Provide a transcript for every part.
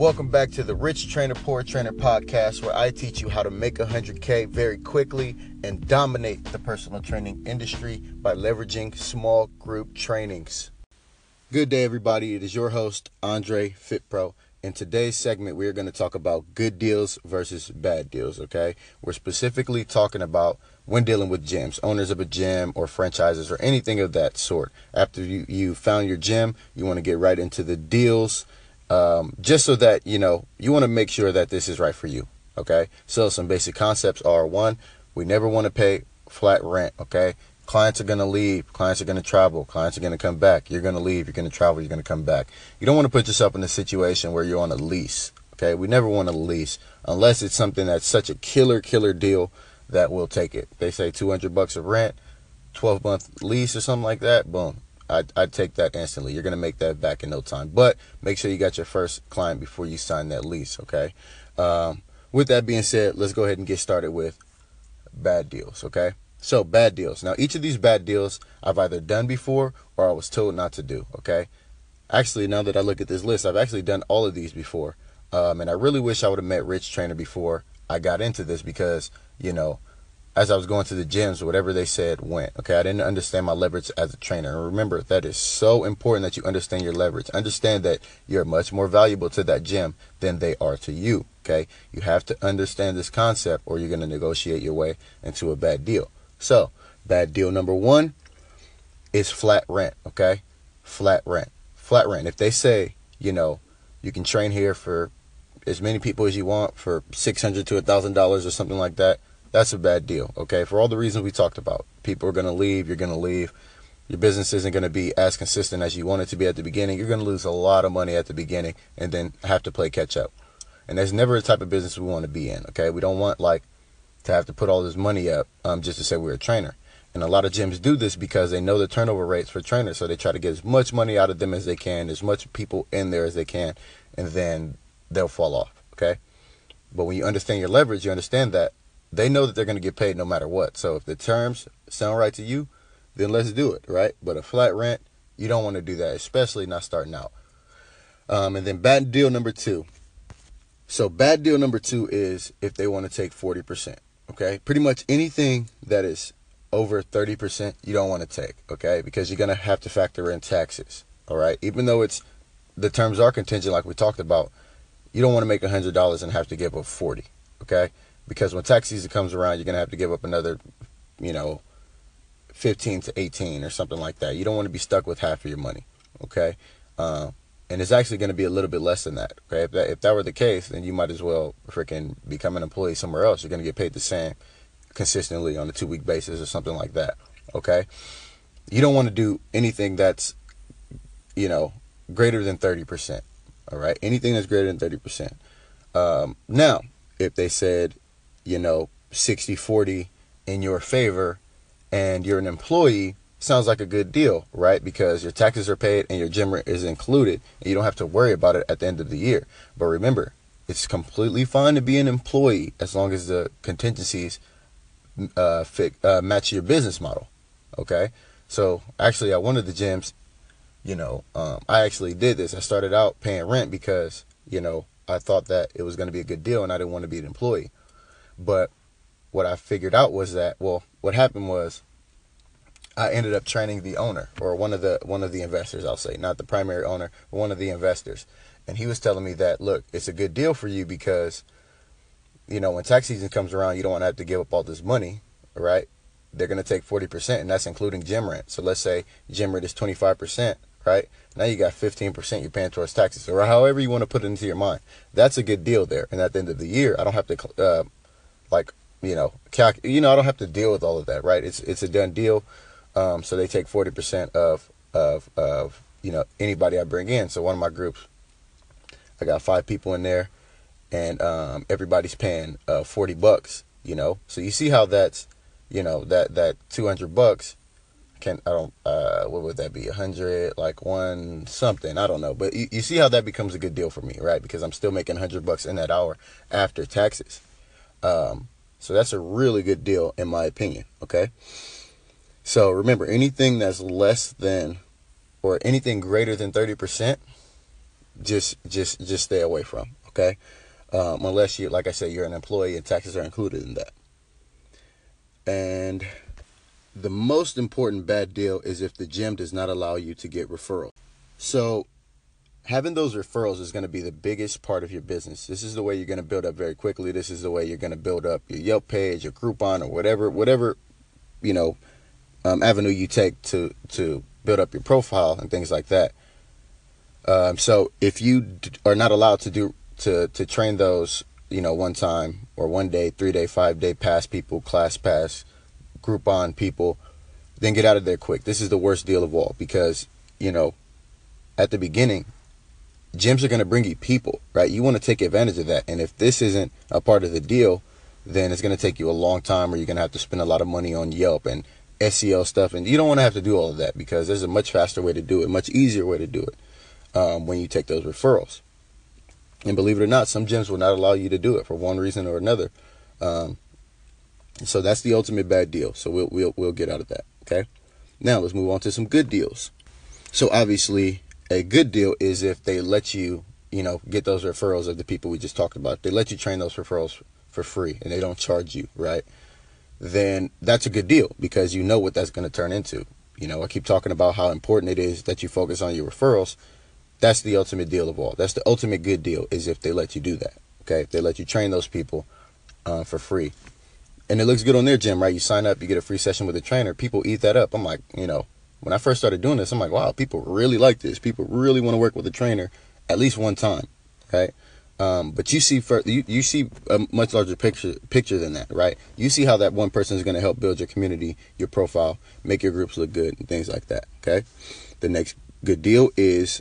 Welcome back to the Rich Trainer Poor Trainer podcast, where I teach you how to make 100K very quickly and dominate the personal training industry by leveraging small group trainings. Good day, everybody. It is your host, Andre FitPro. In today's segment, we are going to talk about good deals versus bad deals, okay? We're specifically talking about when dealing with gyms, owners of a gym or franchises or anything of that sort. After you, you found your gym, you want to get right into the deals um, just so that, you know, you want to make sure that this is right for you, okay? So some basic concepts are one, we never want to pay flat rent, okay? Clients are going to leave. Clients are going to travel. Clients are going to come back. You're going to leave. You're going to travel. You're going to come back. You don't want to put yourself in a situation where you're on a lease. Okay. We never want a lease unless it's something that's such a killer, killer deal that we'll take it. They say 200 bucks of rent, 12 month lease or something like that. Boom. I'd, I'd take that instantly. You're going to make that back in no time. But make sure you got your first client before you sign that lease. Okay. Um, with that being said, let's go ahead and get started with bad deals. Okay. So, bad deals. Now, each of these bad deals I've either done before or I was told not to do, okay? Actually, now that I look at this list, I've actually done all of these before. Um, and I really wish I would have met Rich Trainer before I got into this because, you know, as I was going to the gyms, whatever they said went. Okay, I didn't understand my leverage as a trainer. And remember, that is so important that you understand your leverage. Understand that you're much more valuable to that gym than they are to you. Okay, you have to understand this concept or you're going to negotiate your way into a bad deal. So, bad deal number one is flat rent, okay? Flat rent. Flat rent. If they say, you know, you can train here for as many people as you want for 600 to $1,000 or something like that, that's a bad deal, okay? For all the reasons we talked about. People are going to leave, you're going to leave. Your business isn't going to be as consistent as you want it to be at the beginning. You're going to lose a lot of money at the beginning and then have to play catch up. And that's never the type of business we want to be in, okay? We don't want like to have to put all this money up um, just to say we're a trainer. And a lot of gyms do this because they know the turnover rates for trainers, so they try to get as much money out of them as they can, as much people in there as they can, and then they'll fall off. Okay. But when you understand your leverage, you understand that they know that they're going to get paid no matter what. So if the terms sound right to you, then let's do it, right? But a flat rent, you don't want to do that, especially not starting out. Um, and then bad deal number two. So bad deal number two is if they want to take 40%. Okay. Pretty much anything that is over 30%, you don't want to take. Okay. Because you're going to have to factor in taxes. All right. Even though it's the terms are contingent, like we talked about, you don't want to make $100 and have to give up 40. Okay. Because when tax season comes around, you're going to have to give up another, you know, 15 to 18 or something like that. You don't want to be stuck with half of your money. Okay. Uh, and it's actually going to be a little bit less than that. Okay, if that if that were the case, then you might as well freaking become an employee somewhere else. You're going to get paid the same consistently on a two week basis or something like that. Okay, you don't want to do anything that's you know greater than thirty percent. All right, anything that's greater than thirty percent. Um, now, if they said, you know, 60 40 in your favor and you're an employee sounds like a good deal, right? Because your taxes are paid and your gym rent is included, and you don't have to worry about it at the end of the year. But remember, it's completely fine to be an employee as long as the contingencies uh, fit, uh, match your business model. Okay, so actually, at one of the gyms, you know, um, I actually did this. I started out paying rent because you know I thought that it was going to be a good deal, and I didn't want to be an employee. But what I figured out was that well, what happened was I ended up training the owner or one of the one of the investors, I'll say, not the primary owner, one of the investors. And he was telling me that, look, it's a good deal for you because, you know, when tax season comes around, you don't want to have to give up all this money, right? They're going to take 40%, and that's including gym rent. So let's say gym rent is 25%, right? Now you got 15% you're paying towards taxes, or however you want to put it into your mind. That's a good deal there. And at the end of the year, I don't have to, uh, like, you know, calc- you know, I don't have to deal with all of that, right? It's it's a done deal. Um, so they take 40% of, of, of, you know, anybody I bring in. So one of my groups, I got five people in there and, um, everybody's paying, uh, 40 bucks, you know? So you see how that's, you know, that, that 200 bucks can, I don't, uh, what would that be? Hundred, like one something, I don't know. But you, you see how that becomes a good deal for me, right? Because I'm still making 100 bucks in that hour after taxes. Um, so that's a really good deal in my opinion. Okay. So remember, anything that's less than or anything greater than 30%, just just just stay away from. Okay, um, unless you, like I said, you're an employee and taxes are included in that. And the most important bad deal is if the gym does not allow you to get referral. So having those referrals is going to be the biggest part of your business. This is the way you're going to build up very quickly. This is the way you're going to build up your Yelp page, your Groupon, or whatever, whatever, you know, um, avenue you take to to build up your profile and things like that. Um, so if you d- are not allowed to do to to train those, you know, one time or one day, three day, five day pass people, class pass, Groupon people, then get out of there quick. This is the worst deal of all because you know, at the beginning, gyms are going to bring you people, right? You want to take advantage of that, and if this isn't a part of the deal, then it's going to take you a long time, or you're going to have to spend a lot of money on Yelp and SEO stuff, and you don't want to have to do all of that because there's a much faster way to do it, much easier way to do it um, when you take those referrals. And believe it or not, some gyms will not allow you to do it for one reason or another. Um, so that's the ultimate bad deal. So we'll we'll we'll get out of that. Okay. Now let's move on to some good deals. So obviously, a good deal is if they let you, you know, get those referrals of the people we just talked about. They let you train those referrals for free, and they don't charge you, right? Then that's a good deal because you know what that's going to turn into. You know, I keep talking about how important it is that you focus on your referrals that's the ultimate deal of all. That's the ultimate good deal is if they let you do that. Okay, if they let you train those people uh, for free, and it looks good on their gym, right? You sign up, you get a free session with a trainer. People eat that up. I'm like, you know, when I first started doing this, I'm like, wow, people really like this. People really want to work with a trainer at least one time, right? Um, but you see, for, you, you see a much larger picture picture than that, right? You see how that one person is going to help build your community, your profile, make your groups look good, and things like that. Okay. The next good deal is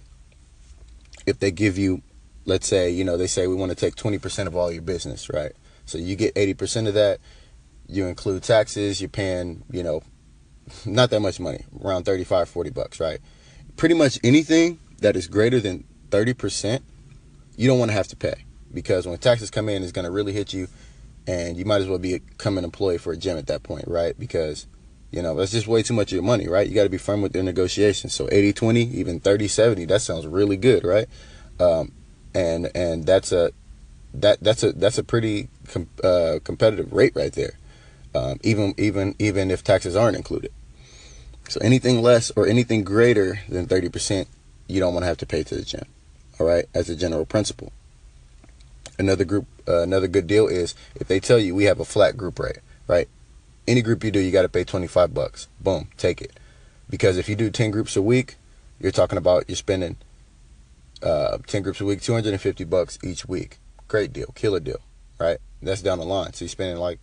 if they give you, let's say, you know, they say we want to take 20% of all your business, right? So you get 80% of that. You include taxes, you're paying, you know, not that much money, around 35, 40 bucks, right? Pretty much anything that is greater than 30%, you don't want to have to pay because when taxes come in, it's going to really hit you and you might as well become an employee for a gym at that point, right? Because you know, that's just way too much of your money, right? You got to be firm with their negotiations. So 80 20, even 30 70, that sounds really good, right? Um, and and that's a that that's a that's a pretty com- uh, competitive rate right there. Um, even even even if taxes aren't included. So anything less or anything greater than 30%, you don't want to have to pay to the gym. All right, as a general principle. Another group uh, another good deal is if they tell you we have a flat group rate, right? Any group you do, you got to pay 25 bucks. Boom, take it. Because if you do 10 groups a week, you're talking about you're spending uh, 10 groups a week, 250 bucks each week. Great deal, killer deal, right? That's down the line. So you're spending like,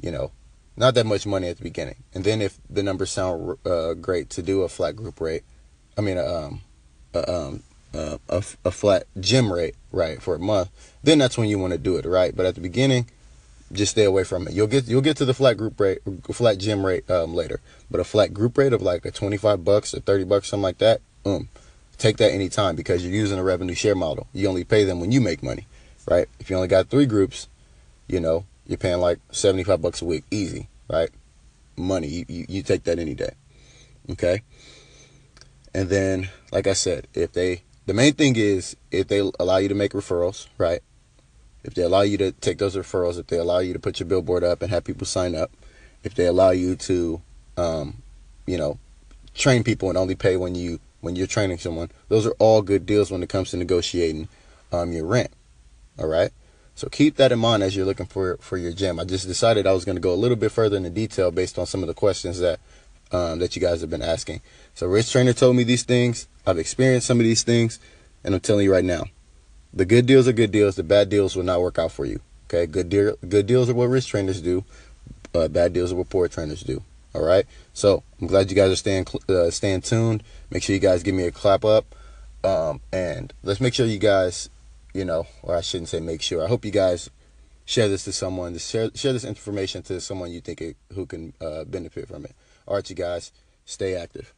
you know, not that much money at the beginning. And then if the numbers sound uh, great to do a flat group rate, I mean, um, a, um, uh, a, a flat gym rate, right, for a month, then that's when you want to do it, right? But at the beginning, just stay away from it. You'll get you'll get to the flat group rate, flat gym rate um, later. But a flat group rate of like a twenty five bucks or thirty bucks, something like that. Um, take that anytime because you're using a revenue share model. You only pay them when you make money, right? If you only got three groups, you know you're paying like seventy five bucks a week, easy, right? Money, you, you, you take that any day, okay? And then, like I said, if they the main thing is if they allow you to make referrals, right? if they allow you to take those referrals, if they allow you to put your billboard up and have people sign up, if they allow you to, um, you know, train people and only pay when you when you're training someone, those are all good deals when it comes to negotiating um, your rent. All right. So keep that in mind as you're looking for for your gym. I just decided I was going to go a little bit further into detail based on some of the questions that um, that you guys have been asking. So Rich Trainer told me these things. I've experienced some of these things, and I'm telling you right now, the good deals are good deals. The bad deals will not work out for you. Okay, good deal. Good deals are what rich trainers do. Uh, bad deals are what poor trainers do. All right. So I'm glad you guys are staying uh, staying tuned. Make sure you guys give me a clap up, um, and let's make sure you guys, you know, or I shouldn't say make sure. I hope you guys share this to someone. Share share this information to someone you think it, who can uh, benefit from it. All right, you guys, stay active.